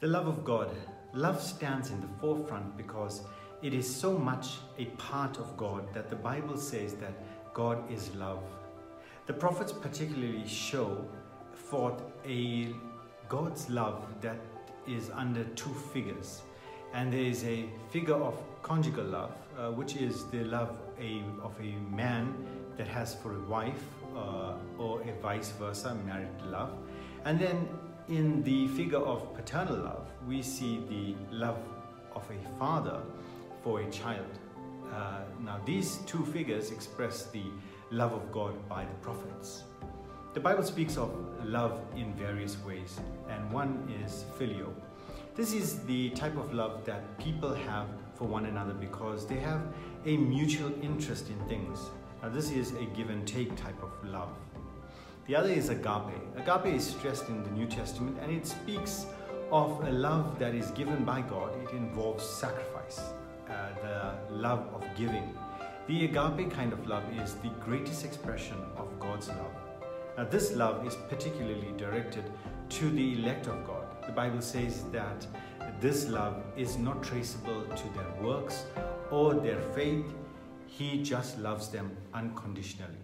The love of God. Love stands in the forefront because it is so much a part of God that the Bible says that God is love. The prophets particularly show forth a God's love that is under two figures. And there is a figure of conjugal love, uh, which is the love a, of a man that has for a wife, uh, or a vice versa, married love. And then in the figure of paternal love, we see the love of a father for a child. Uh, now, these two figures express the love of God by the prophets. The Bible speaks of love in various ways, and one is filial. This is the type of love that people have for one another because they have a mutual interest in things. Now, this is a give and take type of love. The other is agape. Agape is stressed in the New Testament and it speaks of a love that is given by God. It involves sacrifice, uh, the love of giving. The agape kind of love is the greatest expression of God's love. Now, this love is particularly directed to the elect of God. The Bible says that this love is not traceable to their works or their faith. He just loves them unconditionally.